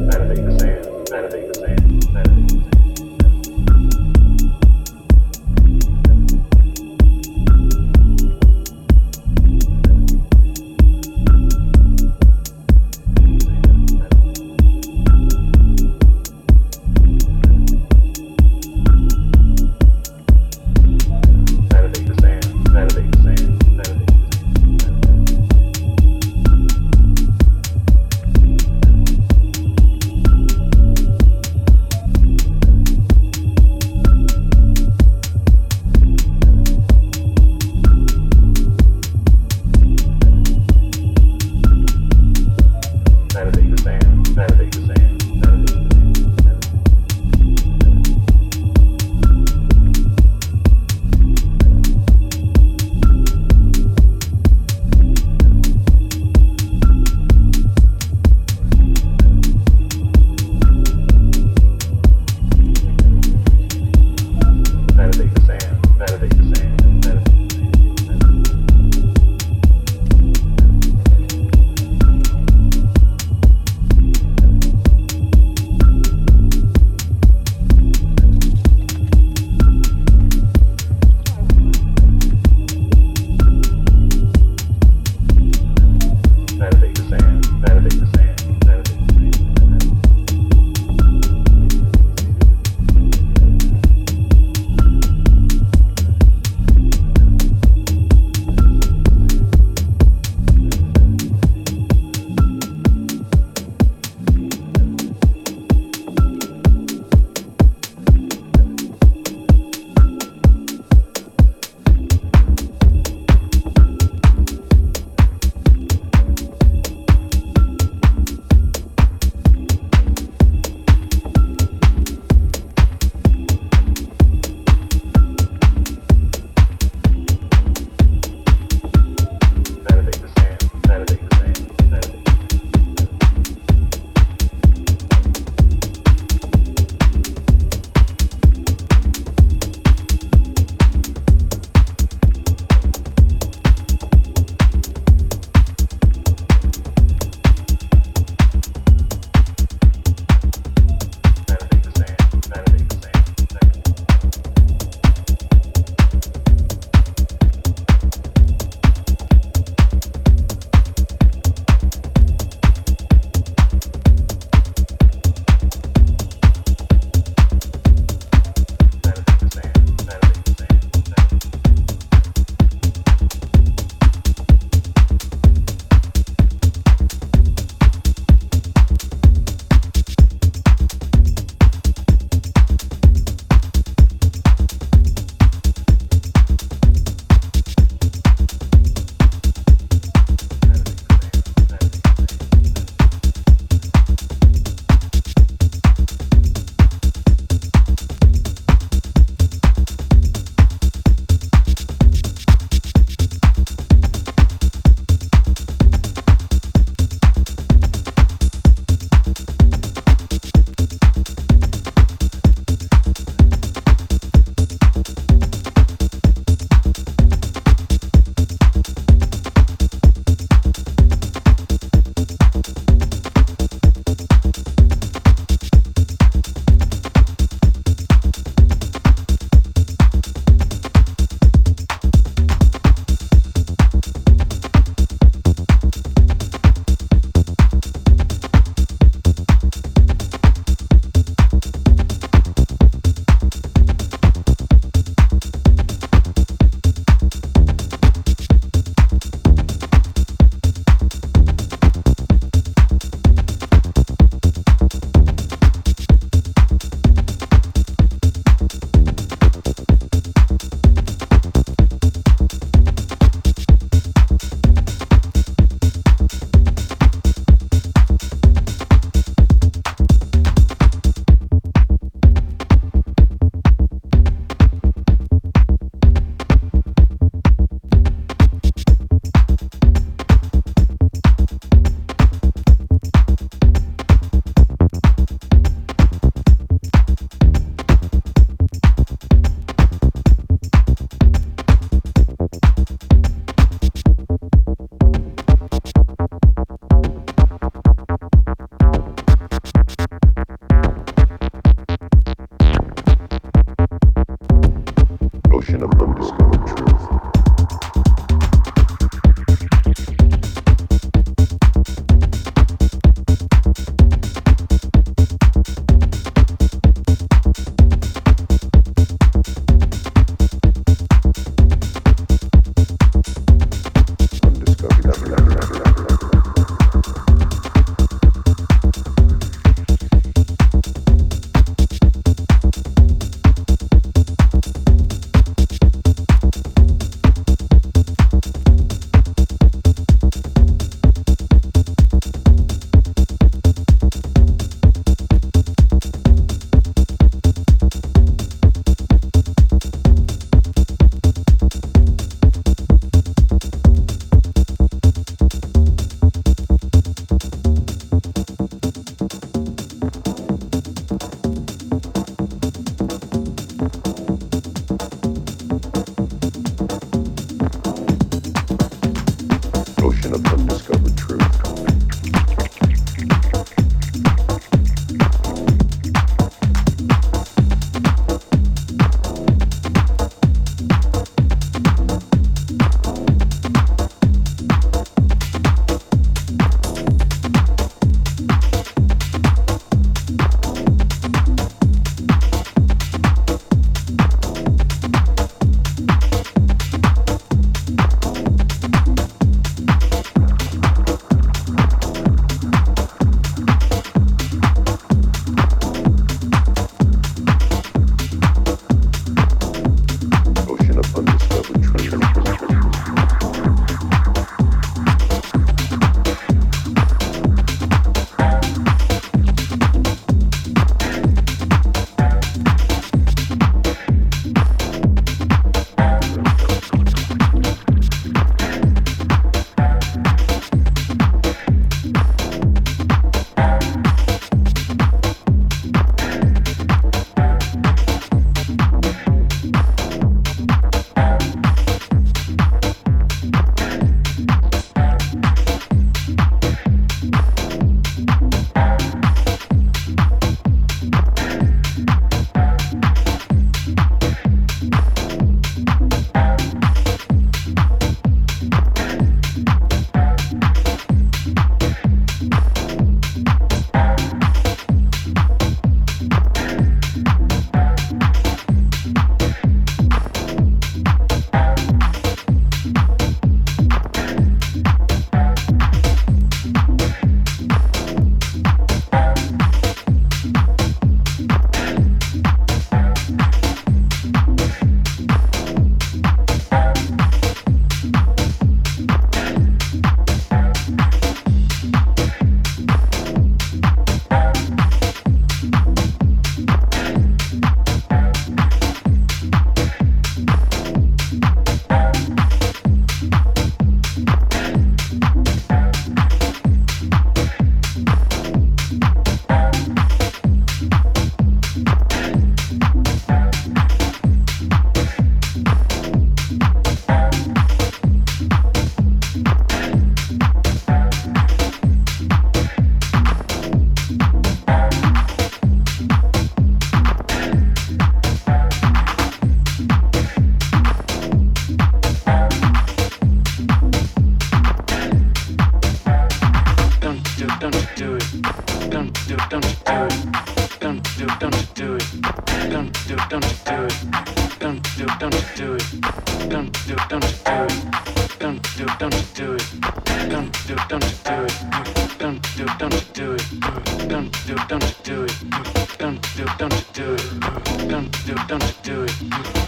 Managing the sand, managing the sand. do it. Don't do, don't do it. Don't do, it? don't do it.